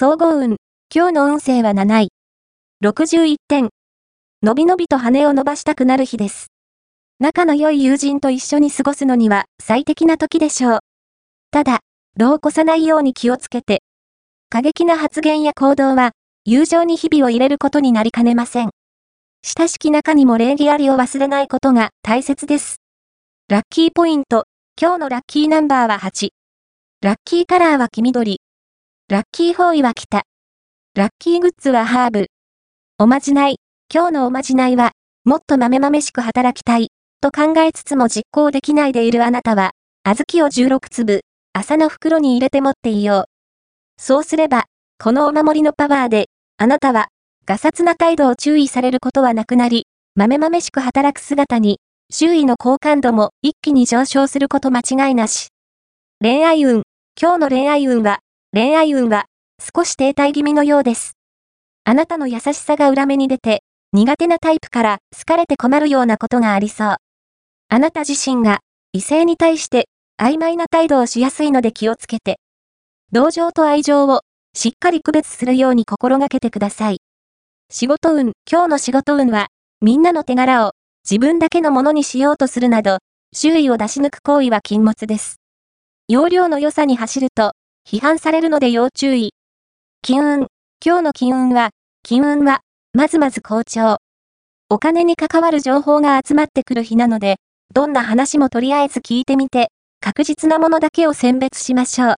総合運。今日の運勢は7位。61点。のびのびと羽を伸ばしたくなる日です。仲の良い友人と一緒に過ごすのには最適な時でしょう。ただ、度を越さないように気をつけて。過激な発言や行動は、友情に日々を入れることになりかねません。親しき中にも礼儀ありを忘れないことが大切です。ラッキーポイント。今日のラッキーナンバーは8。ラッキーカラーは黄緑。ラッキーフォーイは北。ラッキーグッズはハーブ。おまじない。今日のおまじないは、もっと豆豆しく働きたい。と考えつつも実行できないでいるあなたは、小豆を16粒、朝の袋に入れて持っていよう。そうすれば、このお守りのパワーで、あなたは、ガサツな態度を注意されることはなくなり、豆豆しく働く姿に、周囲の好感度も一気に上昇すること間違いなし。恋愛運。今日の恋愛運は、恋愛運は、少し停滞気味のようです。あなたの優しさが裏目に出て、苦手なタイプから好かれて困るようなことがありそう。あなた自身が異性に対して曖昧な態度をしやすいので気をつけて。同情と愛情をしっかり区別するように心がけてください。仕事運、今日の仕事運は、みんなの手柄を自分だけのものにしようとするなど、周囲を出し抜く行為は禁物です。容量の良さに走ると、批判されるので要注意。金運。今日の金運は、金運は、まずまず好調。お金に関わる情報が集まってくる日なので、どんな話もとりあえず聞いてみて、確実なものだけを選別しましょう。